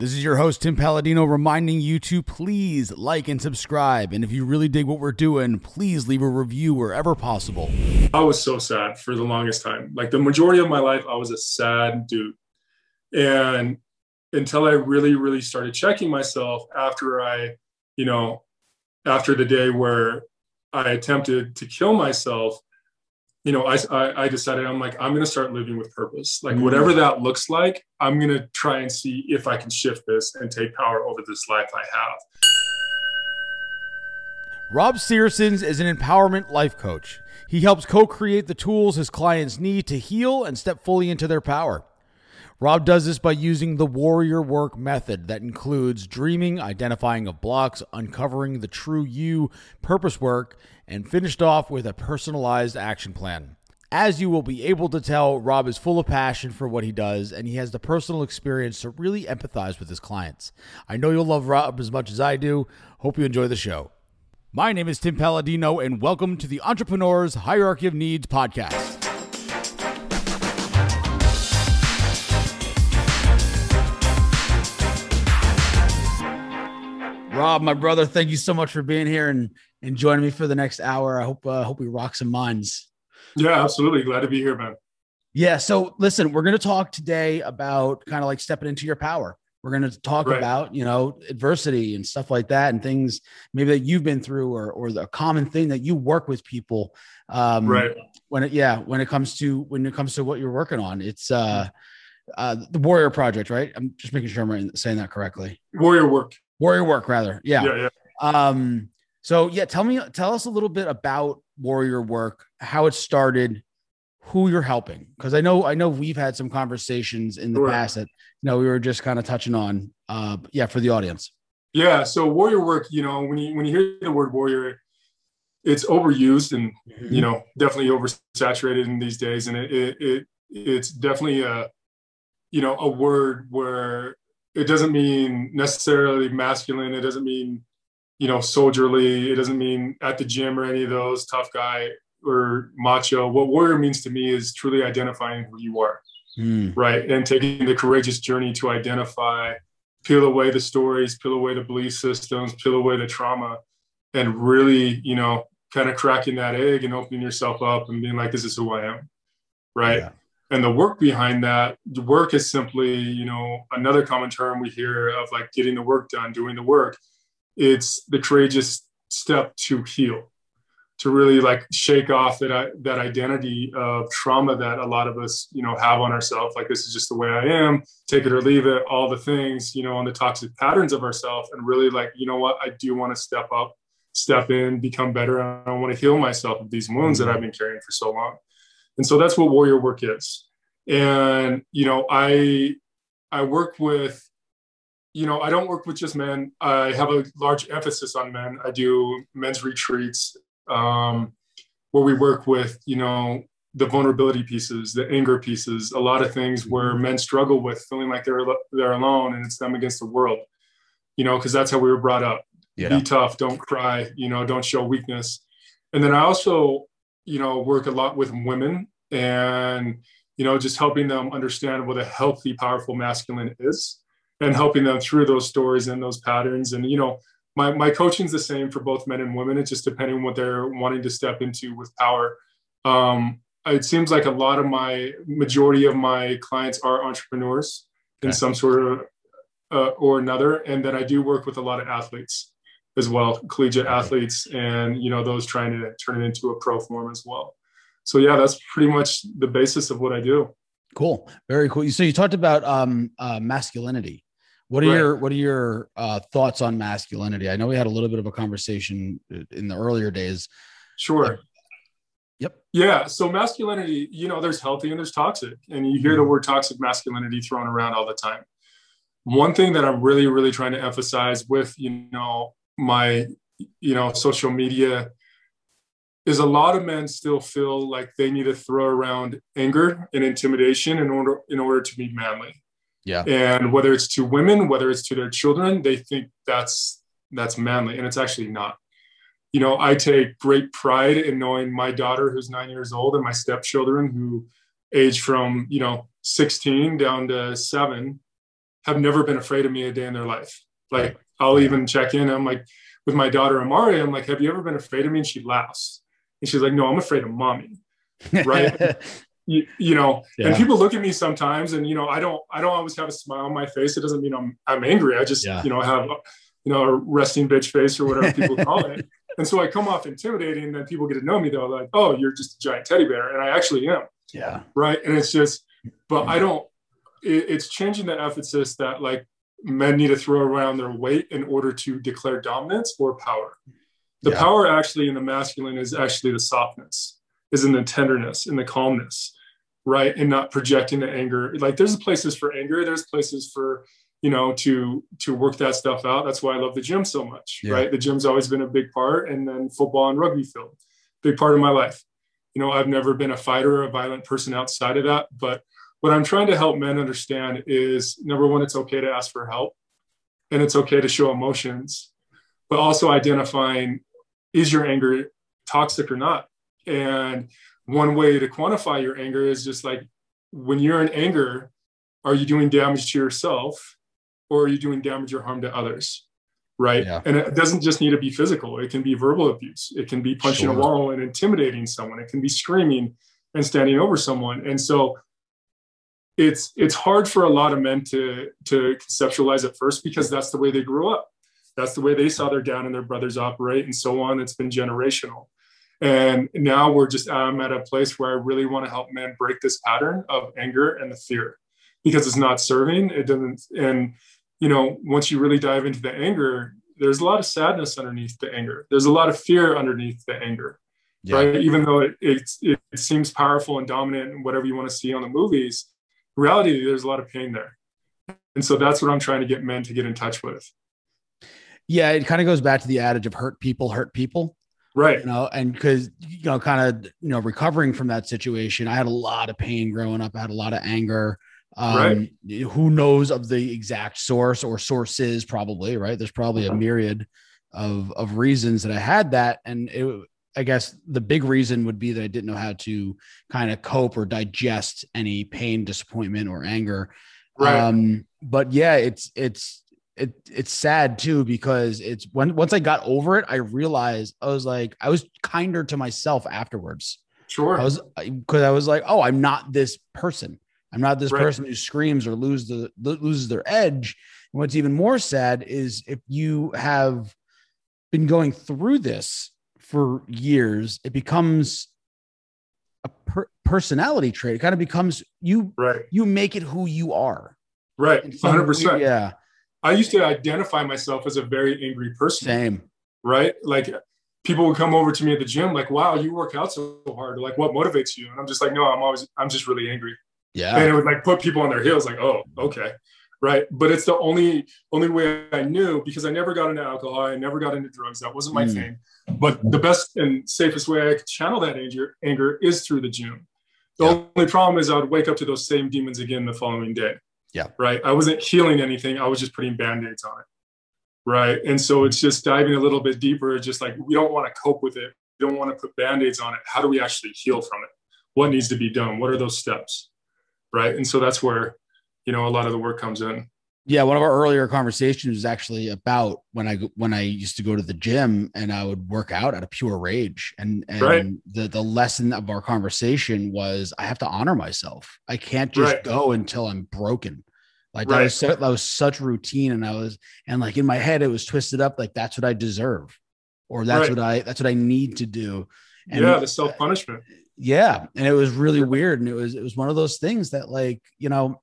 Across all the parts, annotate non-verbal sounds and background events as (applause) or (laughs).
This is your host, Tim Palladino, reminding you to please like and subscribe. And if you really dig what we're doing, please leave a review wherever possible. I was so sad for the longest time. Like the majority of my life, I was a sad dude. And until I really, really started checking myself after I, you know, after the day where I attempted to kill myself, you know, I, I, I decided I'm like, I'm going to start living with purpose. Like, mm. whatever that looks like, I'm going to try and see if I can shift this and take power over this life I have. Rob Sirstins is an empowerment life coach. He helps co create the tools his clients need to heal and step fully into their power. Rob does this by using the warrior work method that includes dreaming, identifying of blocks, uncovering the true you, purpose work, and finished off with a personalized action plan. As you will be able to tell, Rob is full of passion for what he does, and he has the personal experience to really empathize with his clients. I know you'll love Rob as much as I do. Hope you enjoy the show. My name is Tim Palladino, and welcome to the Entrepreneur's Hierarchy of Needs podcast. Rob, my brother, thank you so much for being here and, and joining me for the next hour. I hope uh, hope we rock some minds. Yeah, absolutely. Glad to be here, man. Yeah. So listen, we're going to talk today about kind of like stepping into your power. We're going to talk right. about, you know, adversity and stuff like that and things maybe that you've been through or, or the common thing that you work with people. Um, right. When it, yeah, when it comes to, when it comes to what you're working on, it's, uh, uh, the warrior project, right? I'm just making sure I'm saying that correctly. Warrior work. Warrior work, rather. Yeah. Yeah. yeah. Um, so yeah, tell me, tell us a little bit about warrior work, how it started, who you're helping. Cause I know, I know we've had some conversations in the sure. past that, you know, we were just kind of touching on, uh, yeah, for the audience. Yeah. So warrior work, you know, when you, when you hear the word warrior, it's overused and, mm-hmm. you know, definitely oversaturated in these days. And it, it, it it's definitely a, you know, a word where it doesn't mean necessarily masculine. It doesn't mean, you know, soldierly. It doesn't mean at the gym or any of those tough guy or macho. What warrior means to me is truly identifying who you are, mm. right? And taking the courageous journey to identify, peel away the stories, peel away the belief systems, peel away the trauma, and really, you know, kind of cracking that egg and opening yourself up and being like, this is who I am, right? Yeah and the work behind that the work is simply you know another common term we hear of like getting the work done doing the work. It's the courageous step to heal to really like shake off that uh, that identity of trauma that a lot of us you know have on ourselves. Like this is just the way i am take it or leave it all the things you know on the toxic patterns of ourselves and really like you know what? I do want to step up step in become better i want to heal myself of these wounds that mm-hmm. i've been carrying for so long and so that's what warrior work is. And, you know, I, I work with, you know, I don't work with just men. I have a large emphasis on men. I do men's retreats um, where we work with, you know, the vulnerability pieces, the anger pieces, a lot of things where mm-hmm. men struggle with feeling like they're they're alone and it's them against the world. You know, because that's how we were brought up. Yeah. Be tough, don't cry, you know, don't show weakness. And then I also you know, work a lot with women and, you know, just helping them understand what a healthy, powerful masculine is and helping them through those stories and those patterns. And, you know, my, my coaching's the same for both men and women. It's just depending on what they're wanting to step into with power. Um, it seems like a lot of my majority of my clients are entrepreneurs okay. in some sort of uh, or another. And then I do work with a lot of athletes as well, collegiate athletes, and you know those trying to turn it into a pro form as well. So yeah, that's pretty much the basis of what I do. Cool, very cool. So you talked about um, uh, masculinity. What are right. your What are your uh, thoughts on masculinity? I know we had a little bit of a conversation in the earlier days. Sure. Yep. Yeah. So masculinity, you know, there's healthy and there's toxic, and you hear the mm-hmm. word toxic masculinity thrown around all the time. One thing that I'm really, really trying to emphasize with, you know, my you know social media is a lot of men still feel like they need to throw around anger and intimidation in order in order to be manly. Yeah. And whether it's to women whether it's to their children they think that's that's manly and it's actually not. You know i take great pride in knowing my daughter who's nine years old and my stepchildren who age from you know 16 down to seven have never been afraid of me a day in their life. Like I'll even check in. I'm like with my daughter Amari. I'm like, have you ever been afraid of me? And she laughs, and she's like, no, I'm afraid of mommy. Right. (laughs) you, you, know, yeah. and people look at me sometimes, and you know, I don't, I don't always have a smile on my face. It doesn't mean I'm, I'm angry. I just, yeah. you know, have, you know, a resting bitch face or whatever people (laughs) call it. And so I come off intimidating, and then people get to know me. They're like, "Oh, you're just a giant teddy bear," and I actually am. Yeah. Right. And it's just, but I don't. It, it's changing the emphasis that like men need to throw around their weight in order to declare dominance or power. The yeah. power actually in the masculine is actually the softness, is in the tenderness, in the calmness, right? And not projecting the anger. Like there's places for anger, there's places for you know to to work that stuff out that's why i love the gym so much yeah. right the gym's always been a big part and then football and rugby field big part of my life you know i've never been a fighter or a violent person outside of that but what i'm trying to help men understand is number one it's okay to ask for help and it's okay to show emotions but also identifying is your anger toxic or not and one way to quantify your anger is just like when you're in anger are you doing damage to yourself or are you doing damage or harm to others? Right. Yeah. And it doesn't just need to be physical, it can be verbal abuse, it can be punching sure. a wall and intimidating someone, it can be screaming and standing over someone. And so it's it's hard for a lot of men to to conceptualize at first because that's the way they grew up. That's the way they saw their dad and their brothers operate and so on. It's been generational. And now we're just I'm at a place where I really want to help men break this pattern of anger and the fear because it's not serving. It doesn't and you know, once you really dive into the anger, there's a lot of sadness underneath the anger. There's a lot of fear underneath the anger, yeah. right? Even though it, it, it seems powerful and dominant and whatever you want to see on the movies, reality, there's a lot of pain there. And so that's what I'm trying to get men to get in touch with. Yeah, it kind of goes back to the adage of hurt people hurt people. Right. You know, and because, you know, kind of, you know, recovering from that situation, I had a lot of pain growing up. I had a lot of anger. Um, right. Who knows of the exact source or sources? Probably right. There's probably a myriad of of reasons that I had that, and it, I guess the big reason would be that I didn't know how to kind of cope or digest any pain, disappointment, or anger. Right. Um, but yeah, it's it's it it's sad too because it's when once I got over it, I realized I was like I was kinder to myself afterwards. Sure. I was because I was like, oh, I'm not this person. I'm not this right. person who screams or lose the loses their edge. And what's even more sad is if you have been going through this for years, it becomes a per- personality trait. It kind of becomes you. Right. You make it who you are. Right. 100. percent Yeah. I used to identify myself as a very angry person. Same. Right. Like people would come over to me at the gym, like, "Wow, you work out so hard." Like, what motivates you? And I'm just like, "No, I'm always, I'm just really angry." Yeah. And it would like put people on their heels, like, oh, okay. Right. But it's the only only way I knew because I never got into alcohol. I never got into drugs. That wasn't my mm. thing. But the best and safest way I could channel that anger anger is through the gym. The yeah. only problem is I would wake up to those same demons again the following day. Yeah. Right. I wasn't healing anything. I was just putting band-aids on it. Right. And so it's just diving a little bit deeper. Just like we don't want to cope with it. We don't want to put band-aids on it. How do we actually heal from it? What needs to be done? What are those steps? right and so that's where you know a lot of the work comes in. Yeah one of our earlier conversations was actually about when i when i used to go to the gym and i would work out out of pure rage. And and right. the the lesson of our conversation was i have to honor myself. I can't just right. go until i'm broken. Like right. that was so, that was such routine. And i was and like in my head it was twisted up like that's what i deserve or that's what i that's what i need to do. And yeah the self-punishment. Yeah. And it was really weird. And it was it was one of those things that like you know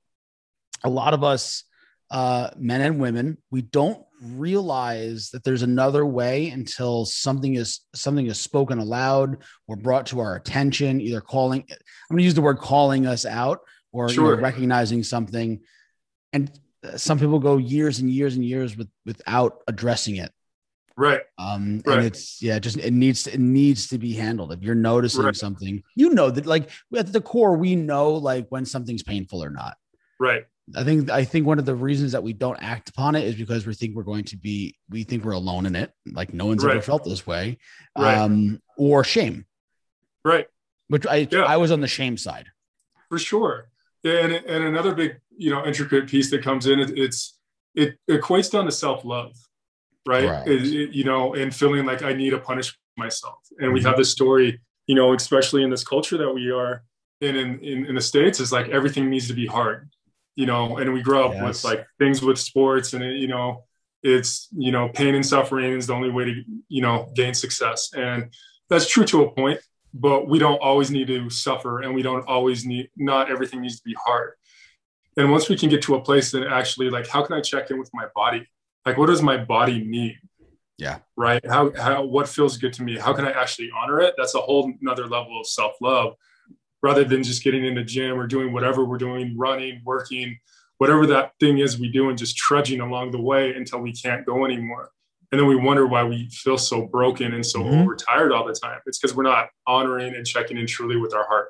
a lot of us uh men and women we don't realize that there's another way until something is something is spoken aloud or brought to our attention either calling i'm going to use the word calling us out or sure. you know, recognizing something and uh, some people go years and years and years with, without addressing it Right. Um, right. and it's yeah, just it needs to, it needs to be handled. If you're noticing right. something, you know that like at the core, we know like when something's painful or not. Right. I think I think one of the reasons that we don't act upon it is because we think we're going to be we think we're alone in it, like no one's right. ever felt this way, right. um, or shame. Right. Which I yeah. I was on the shame side. For sure. Yeah, and, and another big you know intricate piece that comes in. It, it's it equates down to self love, right? right. It, it, you know, and feeling like I need to punish myself. And we mm-hmm. have this story, you know, especially in this culture that we are in in, in, in the states, is like everything needs to be hard, you know. And we grow up yes. with like things with sports, and it, you know, it's you know, pain and suffering is the only way to you know gain success, and that's true to a point. But we don't always need to suffer, and we don't always need. Not everything needs to be hard and once we can get to a place that actually like how can i check in with my body like what does my body need yeah right how, how what feels good to me how can i actually honor it that's a whole another level of self-love rather than just getting in the gym or doing whatever we're doing running working whatever that thing is we do and just trudging along the way until we can't go anymore and then we wonder why we feel so broken and so mm-hmm. overtired all the time it's because we're not honoring and checking in truly with our heart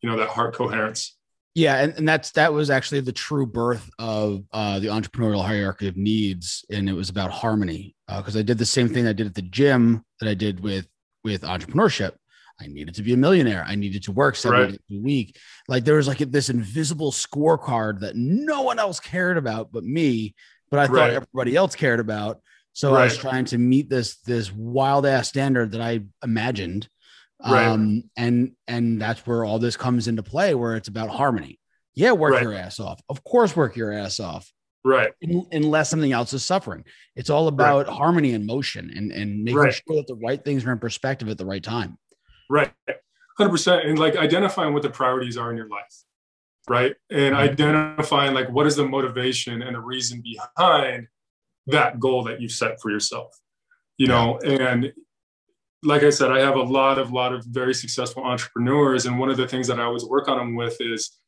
you know that heart coherence yeah, and, and that's that was actually the true birth of uh, the entrepreneurial hierarchy of needs, and it was about harmony. Because uh, I did the same thing I did at the gym that I did with with entrepreneurship. I needed to be a millionaire. I needed to work seven right. days a week. Like there was like this invisible scorecard that no one else cared about but me, but I thought right. everybody else cared about. So right. I was trying to meet this this wild ass standard that I imagined Right. Um, and and that's where all this comes into play, where it's about harmony. Yeah, work your ass off. Of course, work your ass off. Right. In, unless something else is suffering. It's all about harmony and motion and, and making sure that the right things are in perspective at the right time. Right. 100%. And like identifying what the priorities are in your life. Right. And mm-hmm. identifying like what is the motivation and the reason behind that goal that you've set for yourself. You know, and like I said, I have a lot of lot of very successful entrepreneurs, and one of the things that I always work on them with is,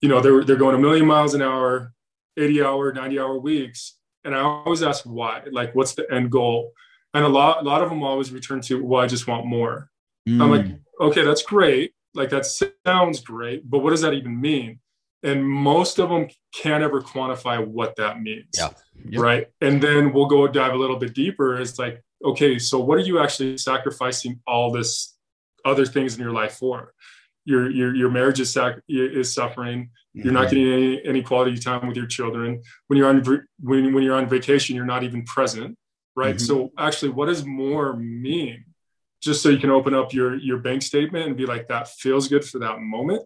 you know, they're they're going a million miles an hour, eighty hour, ninety hour weeks, and I always ask why, like, what's the end goal? And a lot a lot of them always return to, well, I just want more. Mm. I'm like, mm. okay, that's great, like that sounds great, but what does that even mean? And most of them can't ever quantify what that means. Yeah. Yep. Right. And then we'll go dive a little bit deeper. It's like, okay, so what are you actually sacrificing all this other things in your life for? Your your your marriage is sac- is suffering. Mm-hmm. You're not mm-hmm. getting any, any quality time with your children. When you're on when when you're on vacation, you're not even present, right? Mm-hmm. So actually, what does more mean? Just so you can open up your your bank statement and be like, that feels good for that moment.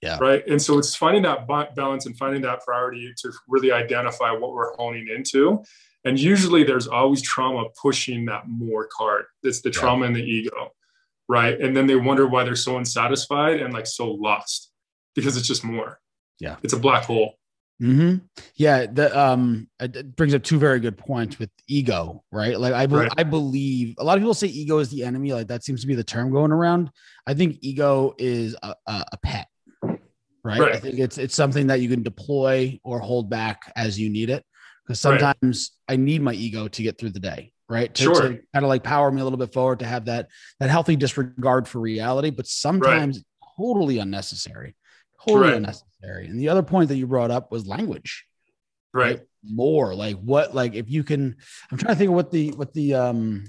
Yeah. Right. And so it's finding that balance and finding that priority to really identify what we're honing into and usually there's always trauma pushing that more card. It's the trauma and the ego. Right. And then they wonder why they're so unsatisfied and like so lost because it's just more. Yeah. It's a black hole. Mm-hmm. Yeah. The, um, it brings up two very good points with ego, right? Like I, be- right. I believe a lot of people say ego is the enemy. Like that seems to be the term going around. I think ego is a, a, a pet, right? right? I think it's, it's something that you can deploy or hold back as you need it because sometimes right. I need my ego to get through the day, right? To, sure. to kind of like power me a little bit forward to have that that healthy disregard for reality, but sometimes totally unnecessary, totally right. Unnecessary. And the other point that you brought up was language, right? Like more like what, like if you can. I'm trying to think of what the what the um.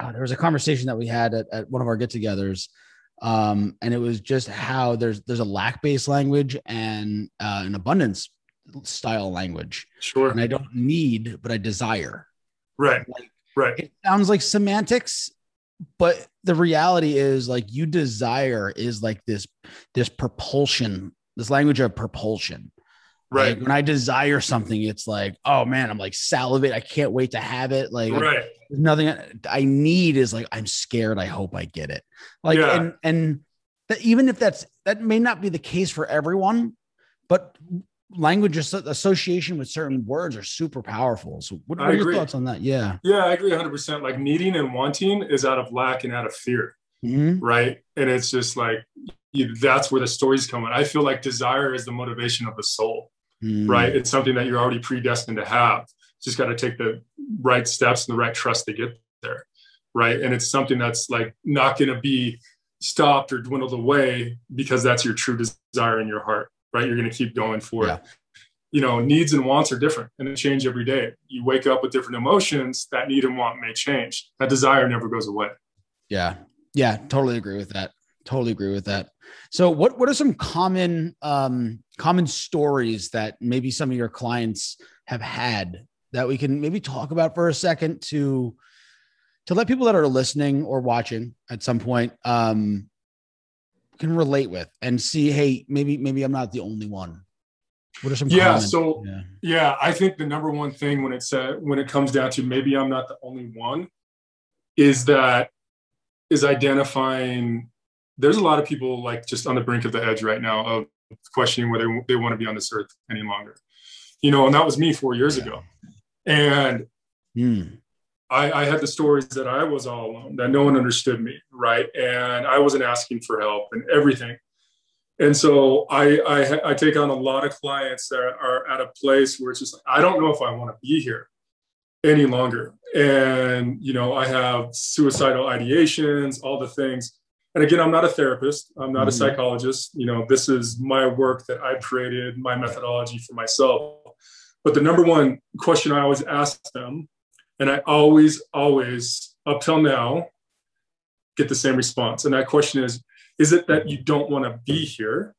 Oh, there was a conversation that we had at, at one of our get-togethers um, and it was just how there's there's a lack based language and uh, an abundance style language. Sure. And I don't need, but I desire. Right. Like, right. It sounds like semantics, but the reality is like you desire is like this this propulsion, this language of propulsion. Right. Like when I desire something, it's like, oh man, I'm like salivate. I can't wait to have it. Like, right. nothing I need is like, I'm scared. I hope I get it. Like, yeah. and, and that even if that's, that may not be the case for everyone, but language association with certain words are super powerful. So, what, what are your thoughts on that? Yeah, yeah, I agree 100. percent Like needing and wanting is out of lack and out of fear, mm-hmm. right? And it's just like that's where the stories come in. I feel like desire is the motivation of the soul, mm-hmm. right? It's something that you're already predestined to have. Just got to take the right steps and the right trust to get there, right? And it's something that's like not going to be stopped or dwindled away because that's your true desire in your heart right? You're going to keep going for yeah. it. You know, needs and wants are different and they change every day. You wake up with different emotions, that need and want may change. That desire never goes away. Yeah. Yeah. Totally agree with that. Totally agree with that. So what what are some common um common stories that maybe some of your clients have had that we can maybe talk about for a second to to let people that are listening or watching at some point um can relate with and see hey maybe maybe i'm not the only one what are some yeah common, so yeah. yeah. i think the number one thing when it's uh, when it comes down to maybe i'm not the only one is that is identifying there's a lot of people like just on the brink of the edge right now of questioning whether they want to be on this earth any longer you know and that was me four years yeah. ago and mm. I, I, had the stories that I was all alone, that no one understood me, right? And I wasn't asking for help and everything. And so I, I, I take on a lot of clients that are at a place where it's just like, I don't know if I want to be here any longer. And, you know, I have suicidal ideations, all the things. And again, I'm not a therapist, I'm not mm-hmm. a psychologist. You know, this is my work that I've created, my methodology for myself. But the number one question I always ask them, and I always, always, up till now, get the same response. And that question is Is it that you don't want to be here?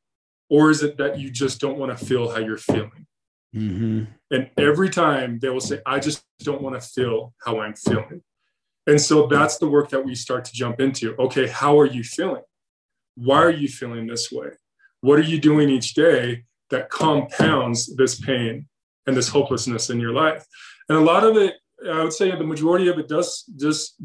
Or is it that you just don't want to feel how you're feeling? Mm-hmm. And every time they will say, I just don't want to feel how I'm feeling. And so that's the work that we start to jump into. Okay, how are you feeling? Why are you feeling this way? What are you doing each day that compounds this pain? and this hopelessness in your life. And a lot of it, I would say the majority of it does just,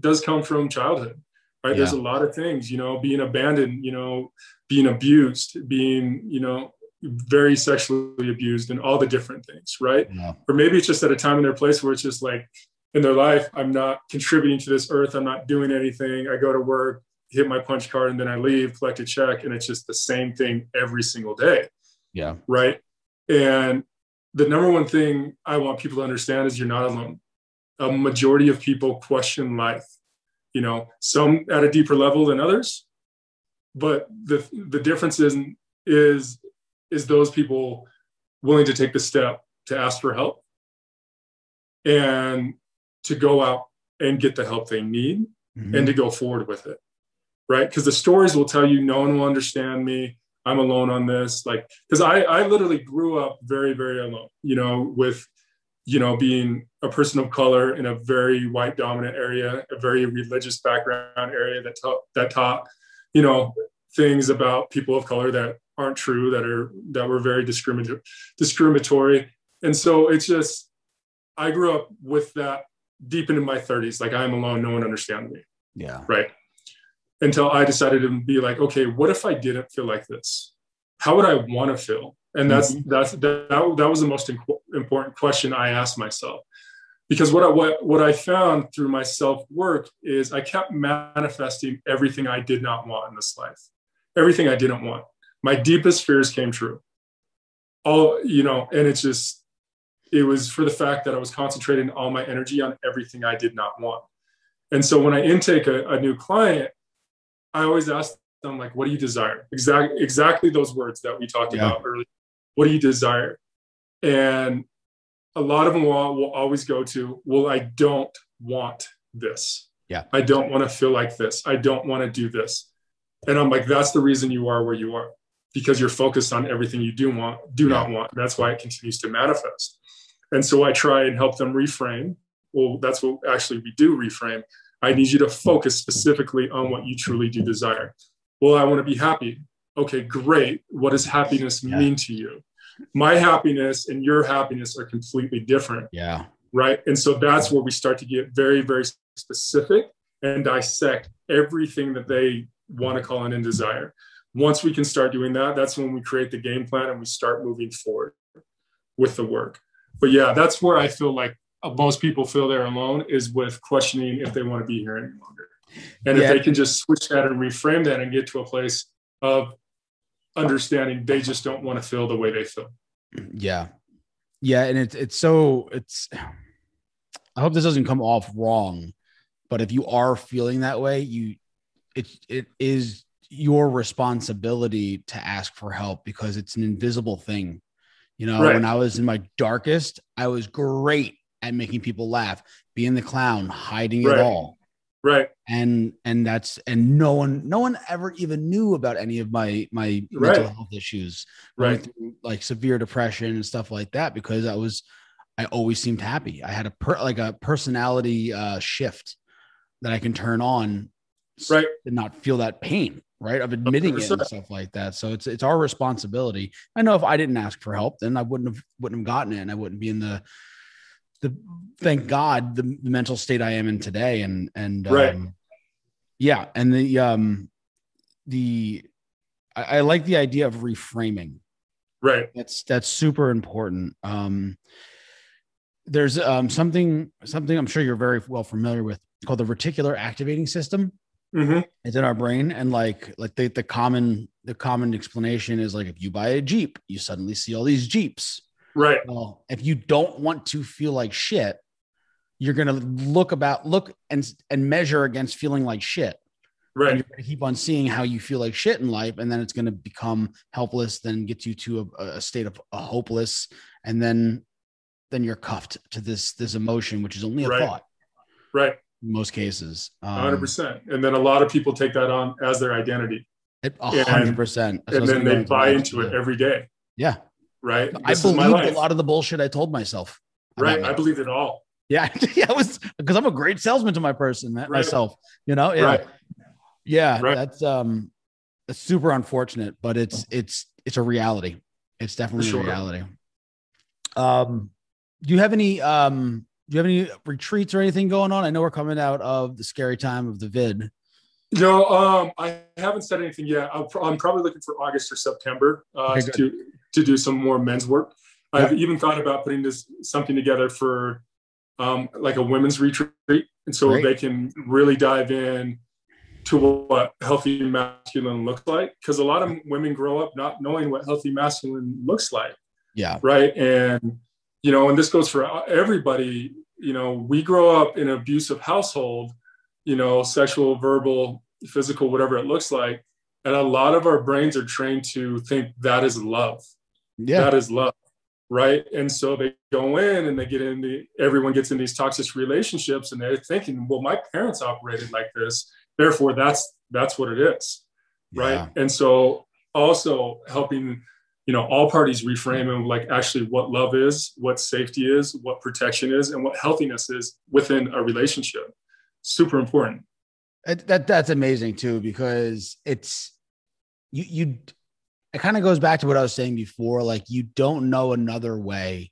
does come from childhood, right? Yeah. There's a lot of things, you know, being abandoned, you know, being abused, being, you know, very sexually abused and all the different things, right? Yeah. Or maybe it's just at a time in their place where it's just like in their life, I'm not contributing to this earth. I'm not doing anything. I go to work, hit my punch card, and then I leave, collect a check, and it's just the same thing every single day. Yeah. Right. And the number one thing I want people to understand is you're not alone. A majority of people question life, you know, some at a deeper level than others. But the the difference is is is those people willing to take the step to ask for help and to go out and get the help they need mm-hmm. and to go forward with it. Right. Because the stories will tell you no one will understand me. I'm alone on this. Like, because I, I literally grew up very, very alone, you know, with, you know, being a person of color in a very white dominant area, a very religious background area that taught, that taught, you know, things about people of color that aren't true, that are, that were very discriminatory, discriminatory. And so it's just, I grew up with that deep into my 30s. Like, I'm alone. No one understands me. Yeah. Right until I decided to be like, okay, what if I didn't feel like this? How would I want to feel? And that's mm-hmm. that's that, that was the most important question I asked myself. Because what I, what what I found through my self work is I kept manifesting everything I did not want in this life, everything I didn't want. My deepest fears came true. All you know, and it's just it was for the fact that I was concentrating all my energy on everything I did not want. And so when I intake a, a new client, I always ask them like, what do you desire? Exactly, exactly those words that we talked yeah. about earlier. What do you desire? And a lot of them will, will always go to, well, I don't want this. Yeah. I don't want to feel like this. I don't want to do this. And I'm like, that's the reason you are where you are because you're focused on everything you do want, do yeah. not want. That's why it continues to manifest. And so I try and help them reframe. Well, that's what actually we do reframe I need you to focus specifically on what you truly do desire. Well, I want to be happy. Okay, great. What does happiness yeah. mean to you? My happiness and your happiness are completely different. Yeah. Right. And so that's where we start to get very, very specific and dissect everything that they want to call in and desire. Once we can start doing that, that's when we create the game plan and we start moving forward with the work. But yeah, that's where I feel like most people feel they're alone is with questioning if they want to be here any longer. And yeah. if they can just switch that and reframe that and get to a place of understanding they just don't want to feel the way they feel. Yeah. Yeah. And it's it's so it's I hope this doesn't come off wrong, but if you are feeling that way, you it it is your responsibility to ask for help because it's an invisible thing. You know, right. when I was in my darkest, I was great at making people laugh, being the clown, hiding right. it all. Right. And and that's and no one no one ever even knew about any of my my Right. mental health issues, Right. through, like severe depression and stuff like that, because I was I always seemed happy. I had a per, like a personality uh, shift that I can turn on, Right. and not feel that pain, right, of admitting it and stuff like that. So it's it's our responsibility. I know if I didn't ask for help, then I wouldn't have wouldn't have gotten it, and I wouldn't be in the the thank God the, the mental state I am in today, and and Right. um, yeah, and the um the I, I like the idea of reframing. Right. That's that's super important. Um, there's um, something something I'm sure you're very well familiar with called the reticular activating system. Hmm It's in our brain, and like like the the common the common explanation is like if you buy a Jeep, you suddenly see all these Jeeps. Right. Well, if you don't want to feel like shit, you're gonna look about look and and measure against feeling like shit. And Right. you're going to keep on seeing how you feel like shit in life, and then it's going to become helpless, then get you to a, a state of a hopeless, and then then you're cuffed to this this emotion, which is only a Right. thought Right. Most cases. Um, hundred percent. And then a lot of people take that on as their identity, hundred percent. And then they buy into it every day. Yeah, Right. I This is my believed a lot of the bullshit I told myself. Right. I believed it all. Yeah, (laughs) yeah, it was because I'm a great salesman to my person, Right. myself. You know, yeah, Right. yeah. Right. That's um, that's super unfortunate, but it's it's it's a reality. It's definitely sure. a reality. Um, do you have any um, do you have any retreats or anything going on? I know we're coming out of the scary time of the vid. No, um, I haven't said anything yet. Pro- I'm probably looking for August or September uh, Okay, to to do some more men's work. I've even thought about putting this something together for um, like a women's retreat, and so Great. they can really dive in to what healthy masculine looks like. Because a lot of women grow up not knowing what healthy masculine looks like. Yeah, right and you know and this goes for everybody you know we grow up in an abusive household you know sexual verbal physical whatever it looks like and a lot of our brains are trained to think that is love. Yeah, that is love right? And so they go in and they get in the everyone gets in these toxic relationships and they're thinking well my parents operated like this therefore that's that's what it is right? Yeah. and so also helping you know all parties reframe and like actually what love is what safety is what protection is and what healthiness is within a relationship. Super important. It- that that's amazing too because it's you you it kind of goes back to what I was saying before like you don't know another way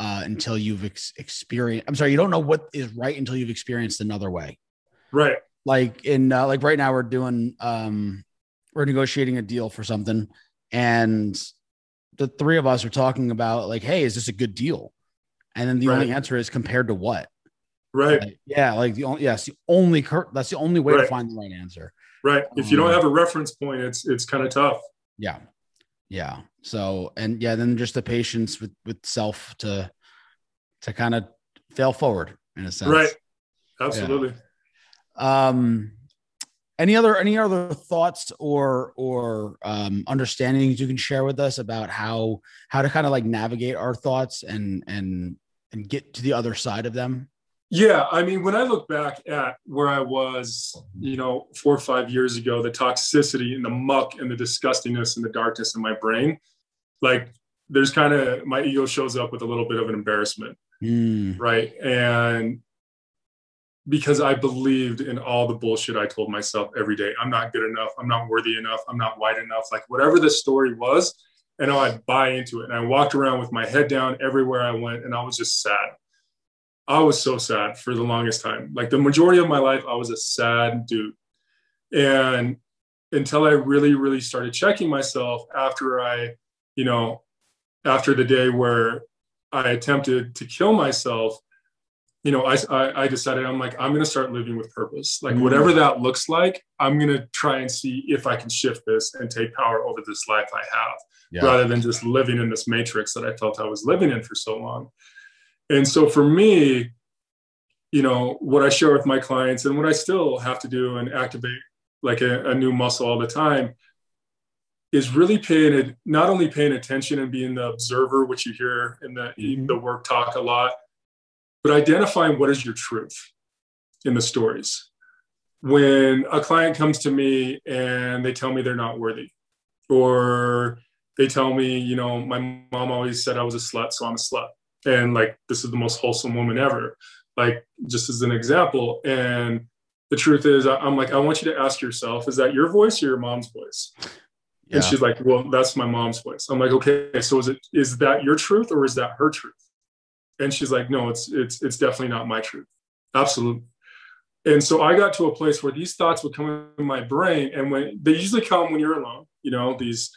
uh until you've ex- experienced I'm sorry you don't know what is right until you've experienced another way. Right. Like in uh, like right now we're doing um we're negotiating a deal for something and the three of us are talking about like hey is this a good deal? And then the only answer is compared to what? Right. Like, yeah like the only yes the only cur- that's the only way to find the right answer. Right. If you don't Um, have a reference point it's it's kind of tough. Yeah. Yeah. So and yeah then just the patience with with self to to kind of fail forward in a sense. Right. Absolutely. Um any other any other thoughts or or um understandings you can share with us about how how to kind of like navigate our thoughts and and and get to the other side of them Yeah, I mean, when I look back at where I was, you know, four or five years ago, the toxicity and the muck and the disgustingness and the darkness in my brain, like there's kind of my ego shows up with a little bit of an embarrassment, Mm, right? And because I believed in all the bullshit I told myself every day. I'm not good enough. I'm not worthy enough. I'm not white enough. Like whatever the story was, and I'd buy into it. And I walked around with my head down everywhere I went, and I was just sad. I was so sad for the longest time. Like the majority of my life, I was a sad dude. And until I really, really started checking myself after I, you know, after the day where I attempted to kill myself, you know, I, I, I decided I'm like, I'm going to start living with purpose. Like, Mm. whatever that looks like, I'm going to try and see if I can shift this and take power over this life I have yeah rather than just living in this matrix that I felt I was living in for so long. And so for me, you know, what I share with my clients and what I still have to do and activate like a, a new muscle all the time is really paying it, not only paying attention and being the observer, which you hear in the, Mhm. the work talk a lot, but identifying what is your truth in the stories. when a client comes to me and they tell me they're not worthy, or they tell me, you know, my mom always said I was a slut, so I'm a slut. And like, this is the most wholesome woman ever. Like, just as an example. And the truth is, I'm like, I want you to ask yourself, is that your voice or your mom's voice? Yeah. And she's like, well, that's my mom's voice. I'm like, okay, so is it, is that your truth or is that her truth? And she's like, no, it's, it's, it's definitely not my truth. Absolutely. And so I got to a place where these thoughts would come in my brain. And when they usually come when you're alone, you know, these,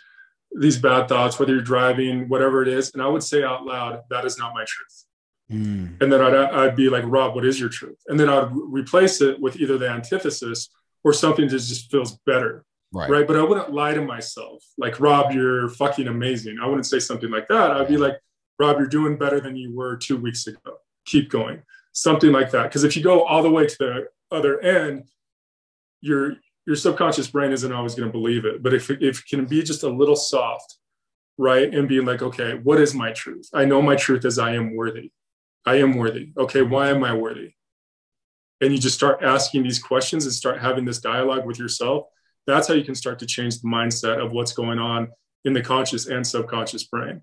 these bad thoughts, whether you're driving, whatever it is. And I would say out loud, that is not my truth. Mm. And then I'd, I'd be like, Rob, what is your truth? And then I'd replace it with either the antithesis or something that just feels better. Right. right. But I wouldn't lie to myself like, Rob, you're fucking amazing. I wouldn't say something like that. I'd be like, Rob, you're doing better than you were two weeks ago. Keep going. Something like that. Because if you go all the way to the other end, you're your subconscious brain isn't always going to believe it. But if, if it can be just a little soft, right, and being like, okay, what is my truth? I know my truth is I am worthy. I am worthy. Okay, why am I worthy? And you just start asking these questions and start having this dialogue with yourself. That's how you can start to change the mindset of what's going on in the conscious and subconscious brain.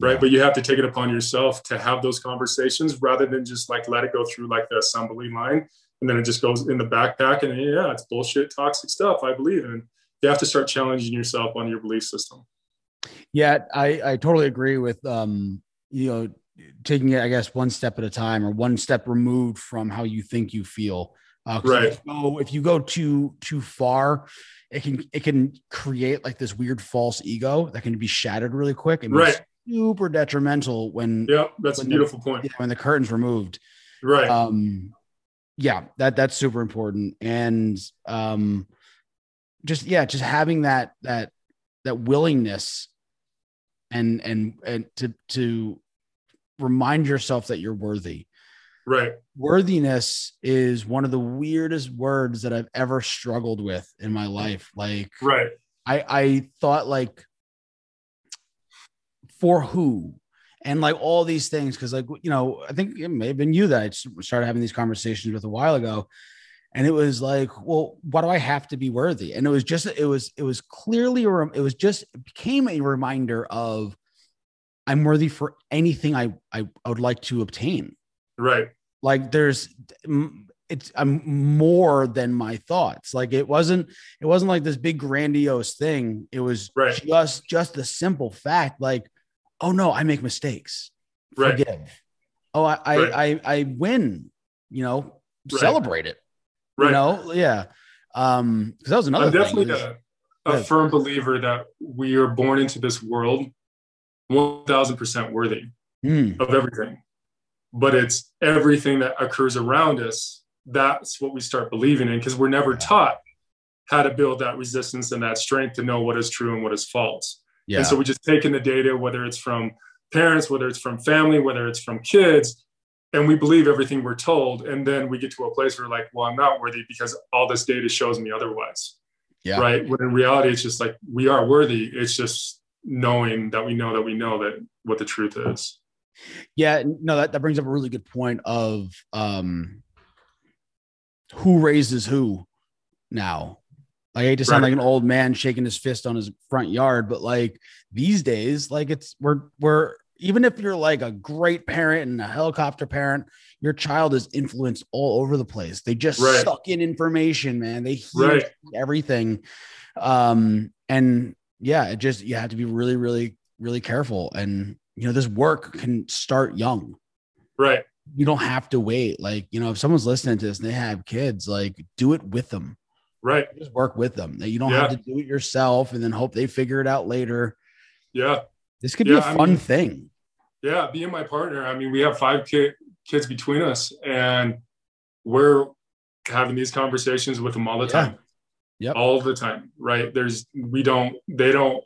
Right. Yeah. But you have to take it upon yourself to have those conversations rather than just like let it go through like the assembly line and then it just goes in the backpack and yeah it's bullshit toxic stuff i believe in. You have to start challenging yourself on your belief system. Yeah i i totally agree with um you know taking it i guess one step at a time or one step removed from how you think you feel. Uh, right if you, go, if you go too too far it can it can create like this weird false ego that can be shattered really quick and right super detrimental when yeah that's when a beautiful the, point when the curtain's removed right um yeah, that that's super important. And um just yeah, just having that that that willingness and and and to to remind yourself that you're worthy. Right. Worthiness is one of the weirdest words that I've ever struggled with in my life. Like right. I I thought like for who? and like all these things because like you know i think it may have been you that i started having these conversations with a while ago. And it was like well why do i have to be worthy? And it was just it was it was clearly it was just it became a reminder of i'm worthy for anything i i, I would like to obtain. Right. Like there's it's i'm more than my thoughts. Like it wasn't it wasn't like this big grandiose thing. It was right. just just the simple fact like oh no, I make mistakes. Right. Forgive. Oh, I, I, right. I, I, win, you know, right. celebrate it. Right. You know, yeah. Um, because that was another I'm definitely is, a, a firm believer that we are born into this world 1000% worthy mm. of everything. But it's everything that occurs around us. That's what we start believing in because we're never taught how to build that resistance and that strength to know what is true and what is false. Yeah. And so we just take in the data, whether it's from parents, whether it's from family, whether it's from kids, and we believe everything we're told. And then we get to a place where like, well, I'm not worthy because all this data shows me otherwise. Yeah. Right. When in reality, it's just like we are worthy. It's just knowing that we know that we know that what the truth is. Yeah, no, that, that brings up a really good point of um who raises who now I hate to sound right. like an old man shaking his fist on his front yard, but like these days, like it's we're we're even if you're like a great parent and a helicopter parent, your child is influenced all over the place. They just right. suck in information, man. They hear right. everything. Um, and yeah, it just you have to be really, really, really careful. And you know, this work can start young. Right. You don't have to wait. Like, you know, if someone's listening to this and they have kids, like do it with them Right. Just work with them. You don't yeah. have to do it yourself and then hope they figure it out later. Yeah. This could yeah, be a fun I mean, thing. Yeah. Being my partner, I mean, we have five kid, kids between us and we're having these conversations with them all the time. Yeah. All the time. Right. There's, we don't, they don't,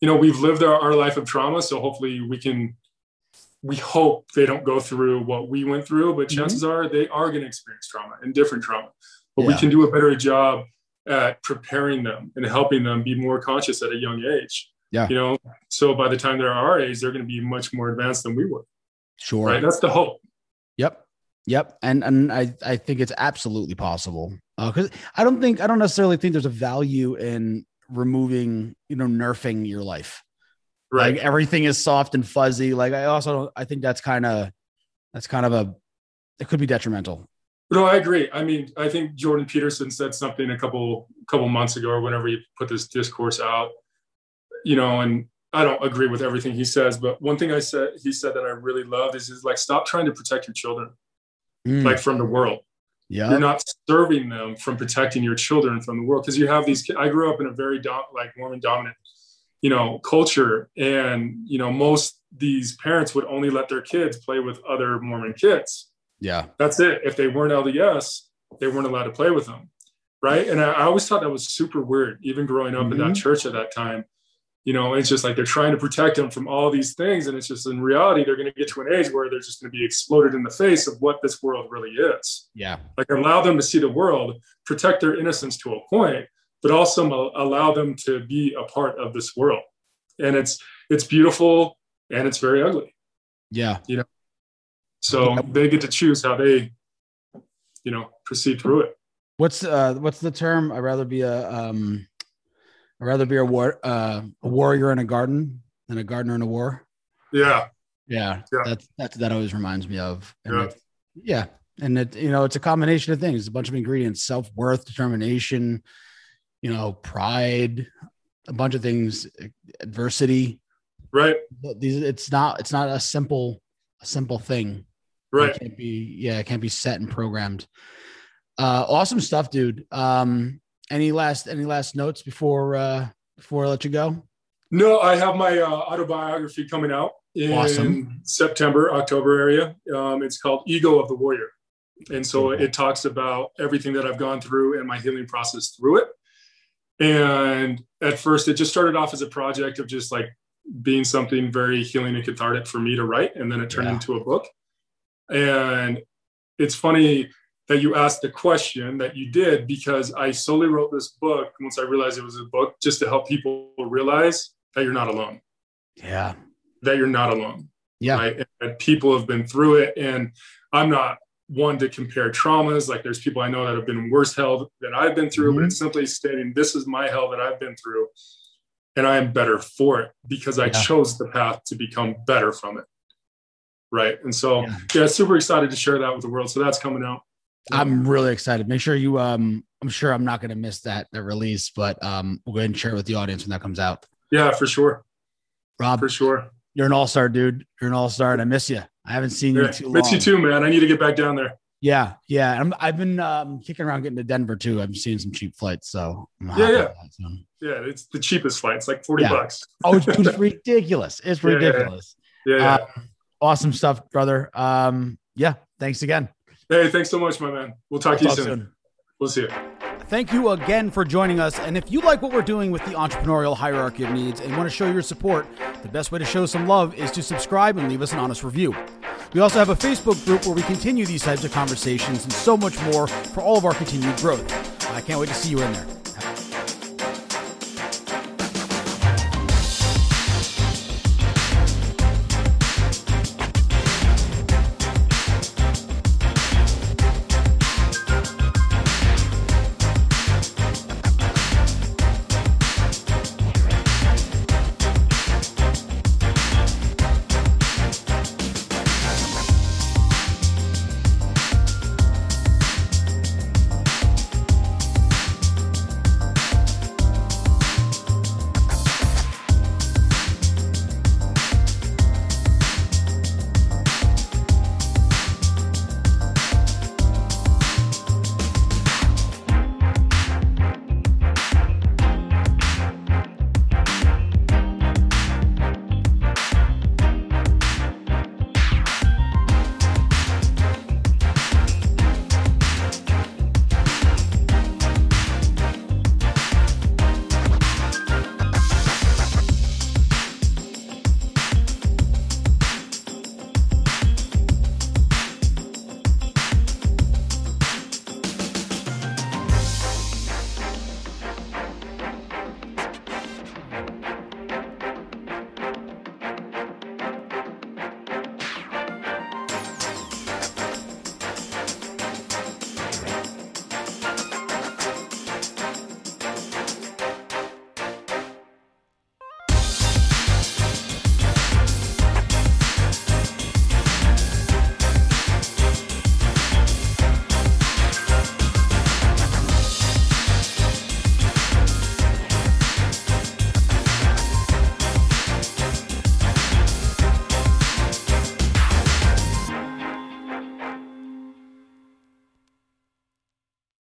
you know, we've lived our, our life of trauma. So hopefully we can, we hope they don't go through what we went through, but mm-hmm. chances are they are going to experience trauma and different trauma. But yeah. we can do a better job at preparing them and helping them be more conscious at a young age. Yeah. You know, so by the time they're our age, they're going to be much more advanced than we were. Sure. Right. That's the hope. Yep. Yep. And and I, I think it's absolutely possible. Because uh, I don't think I don't necessarily think there's a value in removing, you know, nerfing your life. Right. Like everything is soft and fuzzy. Like I also don't, I think that's kind of that's kind of a it could be detrimental. No, I agree. I mean, I think Jordan Peterson said something a couple couple months ago or whenever he put this discourse out, you know, and I don't agree with everything he says, but one thing I said he said that I really loved is is like stop trying to protect your children mm. like from the world. Yeah. You're not serving them from protecting your children from the world because you have these I grew up in a very dom- like Mormon dominant, you know, culture and you know most these parents would only let their kids play with other Mormon kids. Yeah. That's it. If they weren't LDS, they weren't allowed to play with them. Right. And I, I always thought that was super weird, even growing up mm-hmm. in that mm-hmm. church at that time you know, it's just like they're trying to protect them from all these things. And it's just in reality, they're going to get to an age where they're just going to be exploded in the face of what this world really is. Yeah. Like allow them to see the world, protect their innocence to a point, but also allow them to be a part of this world. And it's, it's beautiful and it's very ugly. Yeah. You know, so they get to choose how they, you know, proceed through it. What's, uh, what's the term? I'd rather be a, um, I'd rather be a war uh, a warrior in a garden than a gardener in a war. Yeah. Yeah. yeah. That's that's that always reminds me of. And yeah. yeah. And it, you know, it's a combination of things, a bunch of ingredients, self-worth, determination, you know, pride, a bunch of things, adversity. Right. These it's not it's not a simple a simple thing. Right. It can't be yeah, it can't be set and programmed. Uh awesome stuff, dude. Um any last any last notes before uh before I let you go? No, I have my uh, autobiography coming out in awesome. September, October area. Um, it's called Ego of the Warrior. And so it talks about everything that I've gone through and my healing process through it. And at first, it just started off as a project of just like being something very healing and cathartic for me to write. And then it turned yeah. into a book. And it's funny, that you asked the question that you did because I solely wrote this book once I realized it was a book just to help people realize that you're not alone. Yeah. That you're not alone. Yeah. Right? And people have been through it. And I'm not one to compare traumas. Like there's people I know that have been worse hell than I've been through, mm-hmm. but it's simply stating this is my hell that I've been through. And I am better for it because I yeah. chose the path to become better from it. Right. And so, yeah. yeah, super excited to share that with the world. So that's coming out. I'm really excited. Make sure you um I'm sure I'm not gonna miss that the release, but um we'll go ahead and share it with the audience when that comes out. Yeah, for sure. Rob, for sure. You're an all-star, dude. You're an all-star, and I miss you. I haven't seen yeah, you too long. Miss you too, man. I need to get back down there. Yeah, yeah. i have been um, kicking around getting to Denver too. I'm seeing some cheap flights, so yeah, yeah, that, so. yeah. It's the cheapest flight. It's like forty yeah. bucks. oh, it's, it's, (laughs) ridiculous. It's ridiculous. Yeah, yeah. Um, awesome stuff, brother. Um, yeah. Thanks again. Hey, thanks so much, my man. We'll talk we'll to you soon. soon. We'll see you. Thank you again for joining us. And if you like what we're doing with the entrepreneurial hierarchy of needs and want to show your support, the best way to show some love is to subscribe and leave us an honest review. We also have a Facebook group where we continue these types of conversations and so much more for all of our continued growth. I can't wait to see you in there.